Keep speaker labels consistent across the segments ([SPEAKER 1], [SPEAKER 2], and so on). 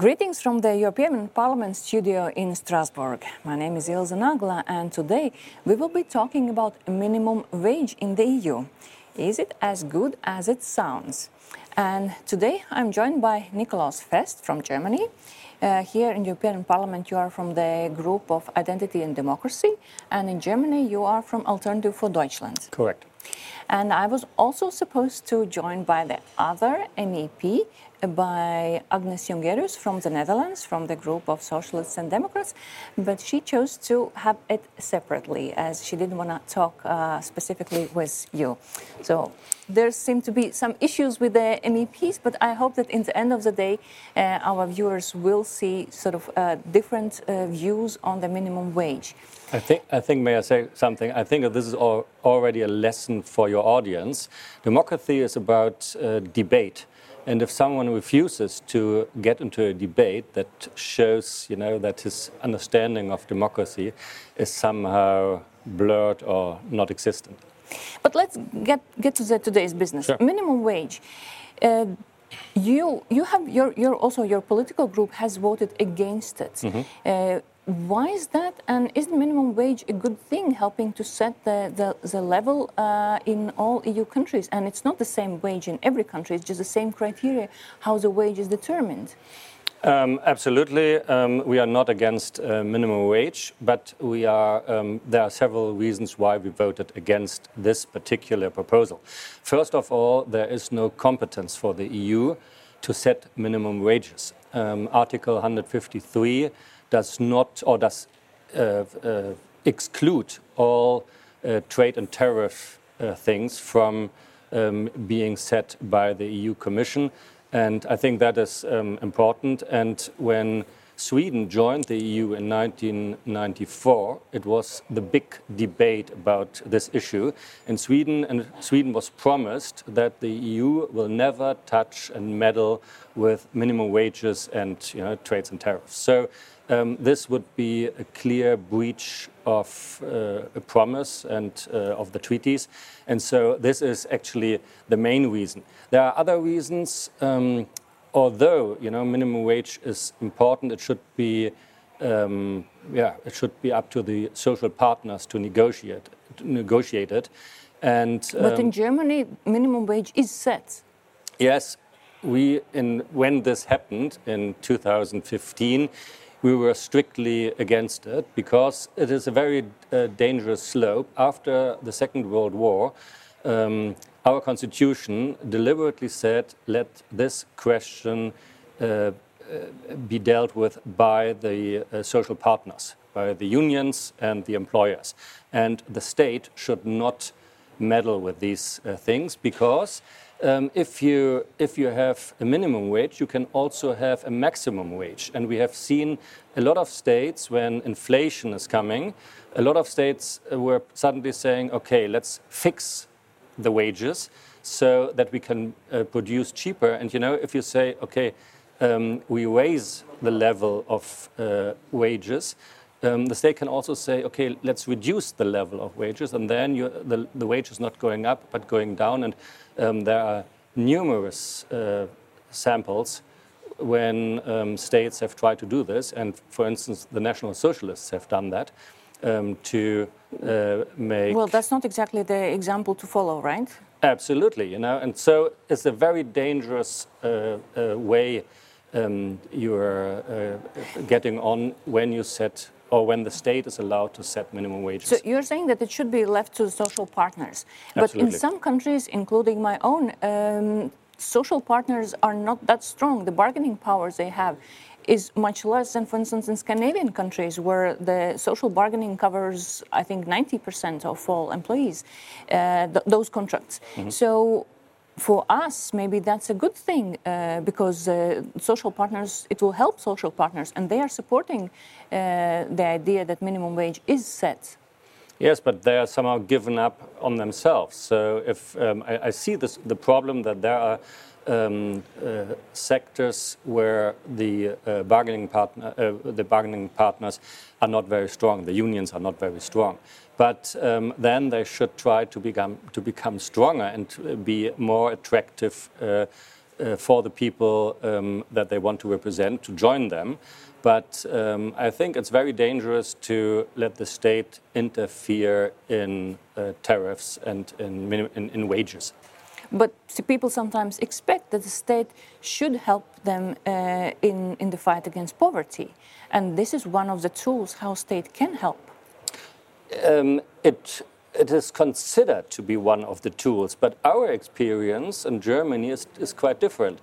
[SPEAKER 1] Greetings from the European Parliament studio in Strasbourg. My name is Ilze Nagla, and today we will be talking about minimum wage in the EU. Is it as good as it sounds? And today I'm joined by Nikolaus Fest from Germany. Uh, here in the European Parliament, you are from the group of Identity and Democracy, and in Germany, you are from Alternative for Deutschland.
[SPEAKER 2] Correct.
[SPEAKER 1] And I was also supposed to join by the other MEP, by Agnes Jongerius from the Netherlands, from the group of Socialists and Democrats, but she chose to have it separately as she didn't want to talk uh, specifically with you. So there seem to be some issues with the MEPs, but I hope that in the end of the day, uh, our viewers will see sort of uh, different uh, views on the minimum wage.
[SPEAKER 2] I think, I think, may I say something? I think this is already a lesson for your audience. Democracy is about uh, debate. And if someone refuses to get into a debate, that shows, you know, that his understanding of democracy is somehow blurred or not existent.
[SPEAKER 1] But let's get, get to the, today's business.
[SPEAKER 2] Sure.
[SPEAKER 1] Minimum wage. Uh, you you have your your also your political group has voted against it.
[SPEAKER 2] Mm-hmm.
[SPEAKER 1] Uh, why is that? And is the minimum wage a good thing, helping to set the, the, the level uh, in all EU countries? And it's not the same wage in every country, it's just the same criteria how the wage is determined.
[SPEAKER 2] Um, absolutely, um, we are not against uh, minimum wage, but we are. Um, there are several reasons why we voted against this particular proposal. First of all, there is no competence for the EU to set minimum wages. Um, Article 153 does not or does uh, uh, exclude all uh, trade and tariff things from um, being set by the EU Commission. And I think that is um, important. And when Sweden joined the EU in 1994, it was the big debate about this issue. In Sweden, and Sweden was promised that the EU will never touch and meddle with minimum wages and you know, trades and tariffs. So um, this would be a clear breach of uh, a promise and uh, of the treaties. And so this is actually the main reason. There are other reasons. Um, although you know minimum wage is important, it should be um, yeah it should be up to the social partners to negotiate to negotiate it. And
[SPEAKER 1] but in um, Germany, minimum wage is set.
[SPEAKER 2] Yes, we in when this happened in 2015 we were strictly against it because it is a very uh, dangerous slope. After the Second World War, um, our constitution deliberately said, let this question uh, uh be dealt with by the uh, social partners, by the unions and the employers. And the state should not meddle with these uh, things because um, if, you, if you have a minimum wage, you can also have a maximum wage. And we have seen a lot of states, when inflation is coming, a lot of states were suddenly saying, okay, let's fix the wages so that we can uh, produce cheaper. And you know, if you say, okay, um, we raise the level of uh, wages, um, the state can also say, okay, let's reduce the level of wages, and then you, the, the wage is not going up but going down. And um, there are numerous uh, samples when um, states have tried to do this, and for instance, the National Socialists have done that um, to uh, make.
[SPEAKER 1] Well, that's not exactly the example to follow, right?
[SPEAKER 2] Absolutely, you know, and so it's a very dangerous uh, uh way um, you are uh, getting on when you set or when the state is allowed to set minimum wages.
[SPEAKER 1] So you're saying that it should be left to social partners.
[SPEAKER 2] Absolutely.
[SPEAKER 1] But in some countries, including my own, um, social partners are not that strong. The bargaining powers they have is much less than, for instance, in Scandinavian countries, where the social bargaining covers, I think, 90% of all employees, uh, th those contracts. Mm -hmm. So for us, maybe that's a good thing uh, because uh, social partners, it will help social partners, and they are supporting uh, the idea that minimum wage is set.
[SPEAKER 2] Yes, but they are somehow given up on themselves. So if um, I, I, see this, the problem that there are um, uh, sectors where the uh, bargaining partner, uh, the bargaining partners are not very strong. The unions are not very strong. But um, then they should try to become to become stronger and be more attractive. Uh, uh, for the people um, that they want to represent to join them. But um, I think it's very dangerous to let the state interfere in uh, tariffs and in, in, in wages.
[SPEAKER 1] But people sometimes expect that the state should help them uh, in, in the fight against poverty. And this is one of the tools how state can help.
[SPEAKER 2] Um, it, it is considered to be one of the tools, but our experience in Germany is, is quite different.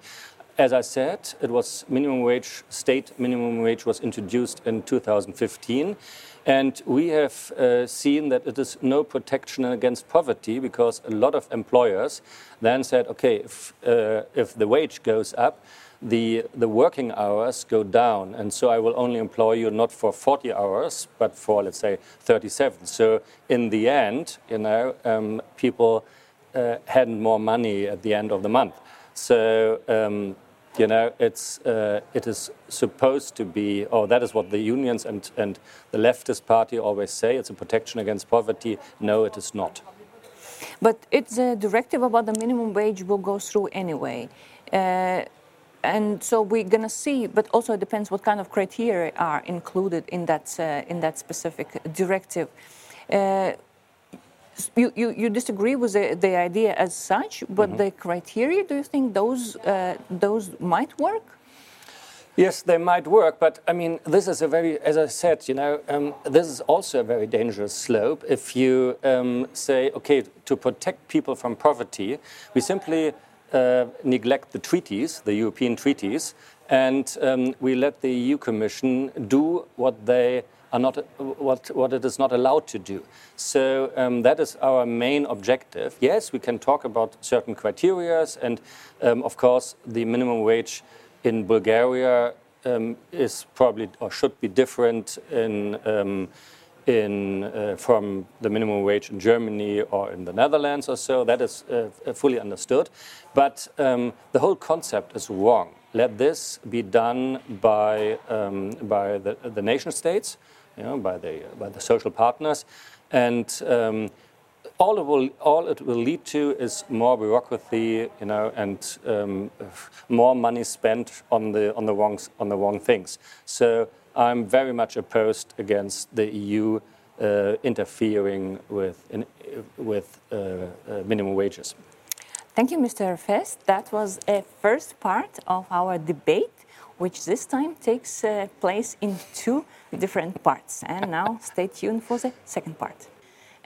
[SPEAKER 2] As I said, it was minimum wage, state minimum wage was introduced in 2015. And we have uh, seen that it is no protection against poverty because a lot of employers then said, okay, if, uh, if the wage goes up, the, the working hours go down. And so I will only employ you not for 40 hours, but for, let's say, 37. So in the end, you know, um, people uh, had more money at the end of the month. So um, you know, it's, uh, it is supposed to be, or that is what the unions and, and the leftist party always say, it's a protection against poverty. No, it is not.
[SPEAKER 1] But it's a directive about the minimum wage will go through anyway. Uh, and so we're going to see, but also it depends what kind of criteria are included in that, uh, in that specific directive. Uh, you, you, you, disagree with the, the, idea as such, but mm-hmm. the criteria, do you think those, uh, those might work?
[SPEAKER 2] Yes, they might work, but I mean, this is a very, as I said, you know, um, this is also a very dangerous slope. If you um, say, okay, to protect people from poverty, we simply neglect the treaties, the European treaties, and um, we let the EU Commission do what they are not what, what it is not allowed to do. So um, that is our main objective. Yes, we can talk about certain criteria, and um, of course, the minimum wage in Bulgaria um, is probably or should be different in. In, uh, from the minimum wage in Germany or in the Netherlands or so, that is uh, fully understood. But um, the whole concept is wrong. Let this be done by, um, by the, the nation states you know, by, the, by the social partners. And um, all it will all it will lead to is more bureaucracy, you know, and um, more money spent on the on the wrong on the wrong things. So I'm very much opposed against the EU uh, interfering with in, with uh, uh, minimum wages.
[SPEAKER 1] Thank you, Mr. Fest. That was a first part of our debate, which this time takes uh, place in two different parts. And now stay tuned for the second part.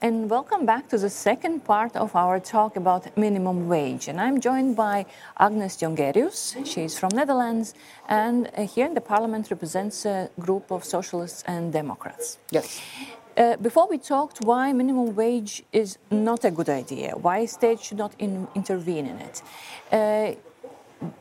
[SPEAKER 1] And welcome back to the second part of our talk about minimum wage. And I'm joined by Agnes Jongerius. She's from Netherlands and uh, here in the parliament represents a group of socialists and democrats.
[SPEAKER 3] Yes.
[SPEAKER 1] Uh, before we talked why minimum wage is not a good idea, why states should not in intervene in it. Uh,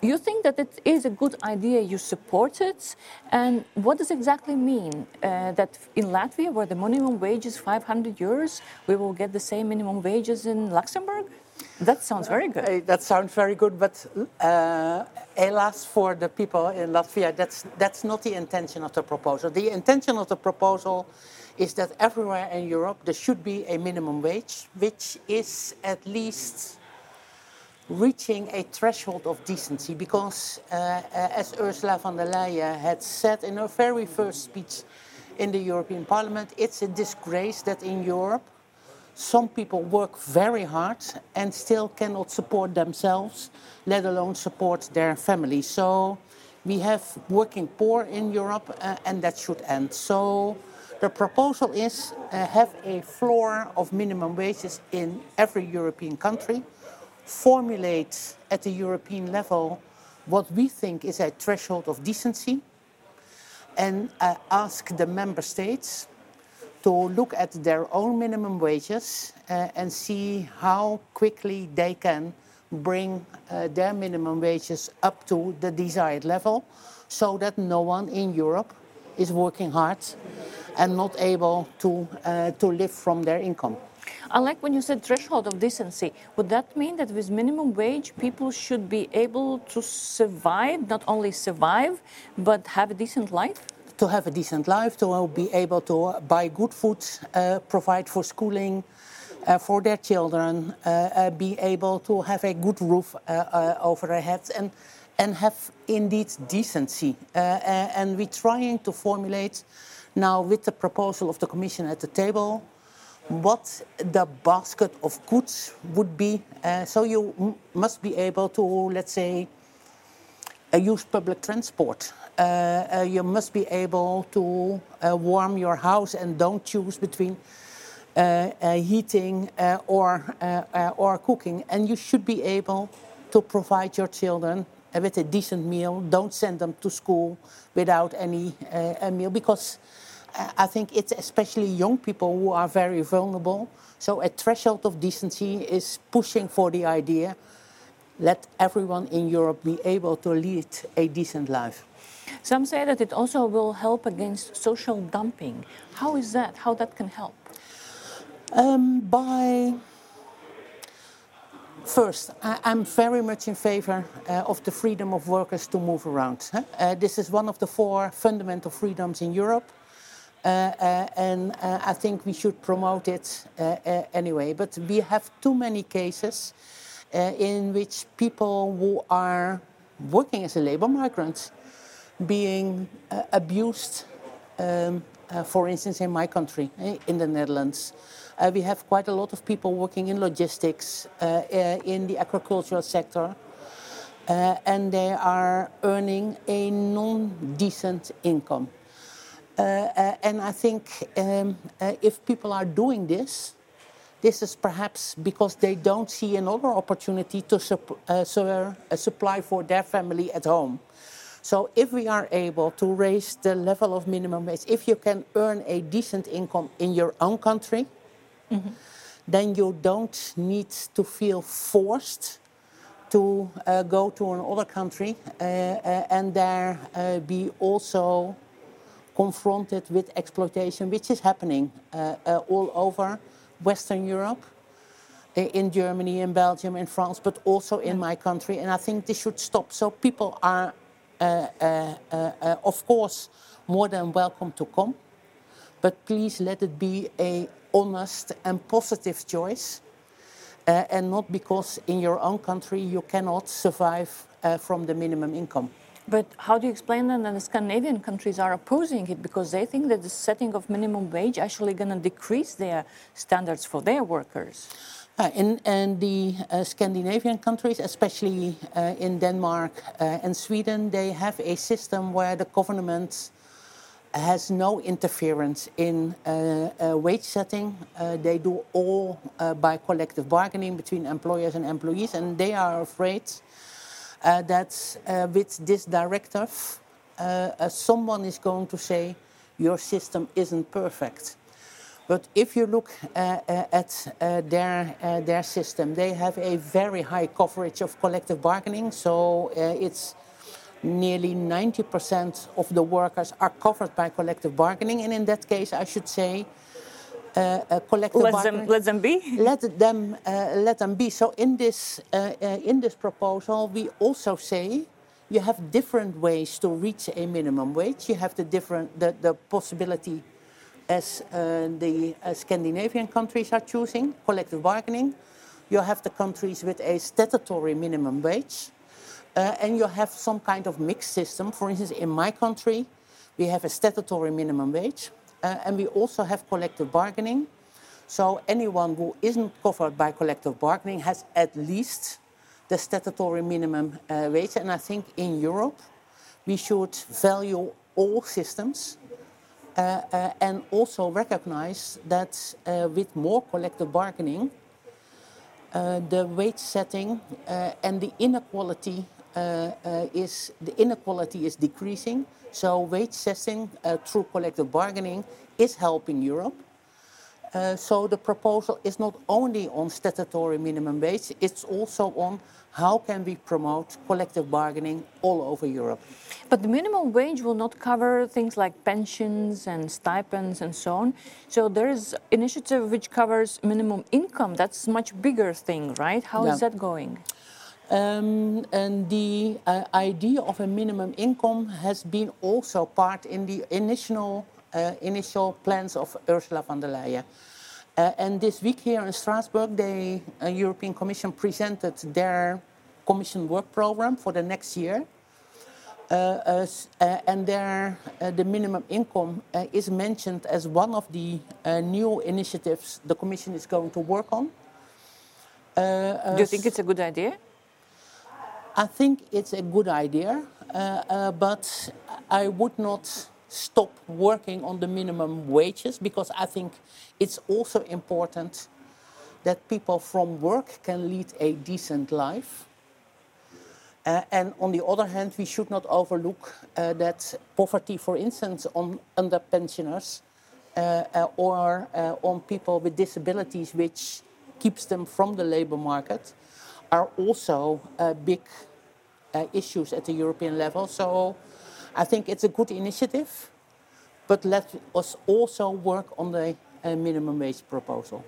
[SPEAKER 1] you think that it is a good idea, you support it, and what does exactly mean? Uh, that in Latvia, where the minimum wage is 500 euros, we will get the same minimum wages in Luxembourg? That sounds very good. Uh,
[SPEAKER 3] that sounds very good, but uh, alas, for the people in Latvia, that's, that's not the intention of the proposal. The intention of the proposal is that everywhere in Europe there should be a minimum wage, which is at least reaching a threshold of decency because, uh, uh, as Ursula von der Leyen had said in her very first speech in the European Parliament, it's a disgrace that in Europe some people work very hard and still cannot support themselves, let alone support their families. So we have working poor in Europe, uh, and that should end. So the proposal is uh, have a floor of minimum wages in every European country formulate at the European level what we think is a threshold of decency and uh, ask the member states to look at their own minimum wages uh, and see how quickly they can bring uh, their minimum wages up to the desired level so that no one in Europe is working hard and not able to, uh, to live from their income.
[SPEAKER 1] I like when you said threshold of decency. Would that mean that with minimum wage, people should be able to survive, not only survive, but have a decent life?
[SPEAKER 3] To have a decent life, to be able to buy good food, uh, provide for schooling, uh, for their children, uh, uh, be able to have a good roof over their heads, and, and have indeed decency. and we're trying to formulate now with the proposal of the Commission at the table what the basket of goods would be. Uh, so you must be able to, let's say, uh, use public transport. Uh, uh you must be able to uh, warm your house and don't choose between uh, heating or, or cooking. And you should be able to provide your children with a decent meal. Don't send them to school without any meal because I think it's especially young people who are very vulnerable. So a threshold of decency is pushing for the idea let everyone in Europe be able to lead a decent life.
[SPEAKER 1] Some say that it also will help against social dumping. How is that? How that can help?
[SPEAKER 3] Um, by First, I, am very much in favor uh, of the freedom of workers to move around. Uh, this is one of the four fundamental freedoms in Europe. Uh, uh, and uh, I think we should promote it anyway. But we have too many cases in which people who are working as a labor migrant being abused, um, for instance, in my country, eh, in the Netherlands. Uh, we have quite a lot of people working in logistics, uh, uh, in the agricultural sector, and they are earning a non decent income. Uh, uh, and I think um, uh, if people are doing this, this is perhaps because they don't see another opportunity to sup uh, supply for their family at home. So if we are able to raise the level of minimum wage, if you can earn a decent income in your own country, mm -hmm. then you don't need to feel forced to uh, go to another country uh, and there be also confronted with exploitation, which is happening uh, uh, all over Western Europe, in Germany, in Belgium, in France, but also in my country. And I think this should stop. So people are, uh, of course, more than welcome to come, but please let it be a honest and positive choice. Uh, and not because in your own country you cannot survive uh, from the minimum income.
[SPEAKER 1] But how do you explain then that the Scandinavian countries are opposing it because they think that the setting of minimum wage actually going to decrease their standards for their workers?
[SPEAKER 3] Uh, in, in, the uh, Scandinavian countries, especially uh, in Denmark uh, and Sweden, they have a system where the government has no interference in uh, uh, wage setting. they do all by collective bargaining between employers and employees, and they are afraid uh, that uh, with this directive, uh, someone is going to say your system isn't perfect. But if you look at their, their system, they have a very high coverage of collective bargaining. So it's nearly 90% of the workers are covered by collective bargaining. And in that case, I should say uh, uh, collective
[SPEAKER 1] let them, let them be.
[SPEAKER 3] Let them uh, let them be. So in this in this proposal, we also say you have different ways to reach a minimum wage. You have the different the, the possibility as uh, the uh, Scandinavian countries are choosing collective bargaining. You have the countries with a statutory minimum wage, uh, and you have some kind of mixed system. For instance, in my country, we have a statutory minimum wage, uh, and we also have collective bargaining. So anyone who isn't covered by collective bargaining has at least the statutory minimum uh, wage. And I think in Europe, we should value all systems uh, uh, and also recognize that uh, with more collective bargaining, uh, the wage setting uh, and the inequality is the inequality is decreasing. So wage setting uh, through collective bargaining is helping Europe. Uh, so the proposal is not only on statutory minimum wage, it's also on how can we promote collective bargaining all over Europe.
[SPEAKER 1] But the minimum wage will not cover things like pensions and stipends and so on. So there is initiative which covers minimum income. That's a much bigger thing, right? How yeah. is that going?
[SPEAKER 3] Um, and the uh, idea of a minimum income has been also part in the initial, uh, initial plans of Ursula von der Leyen. Uh, and this week here in Strasbourg, the uh, European Commission presented their Commission work program for the next year. Uh, uh, and there, the minimum income is mentioned as one of the new initiatives the Commission is going to work on.
[SPEAKER 1] Do you think it's a good idea?
[SPEAKER 3] I think it's a good idea, but I would not stop working on the minimum wages because I think it's also important that people from work can lead a decent life. Uh, and on the other hand, we should not overlook uh, that poverty, for instance, on under pensioners uh, uh or uh, on people with disabilities, which keeps them from the labor market, are also uh, issues at the European level. So I think it's a good initiative, but let us also work on the uh, minimum wage proposal.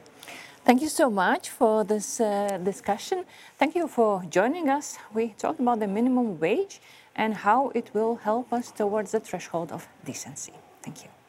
[SPEAKER 1] Thank you so much for this uh, discussion. Thank you for joining us. We talked about the minimum wage and how it will help us towards the threshold of decency. Thank you.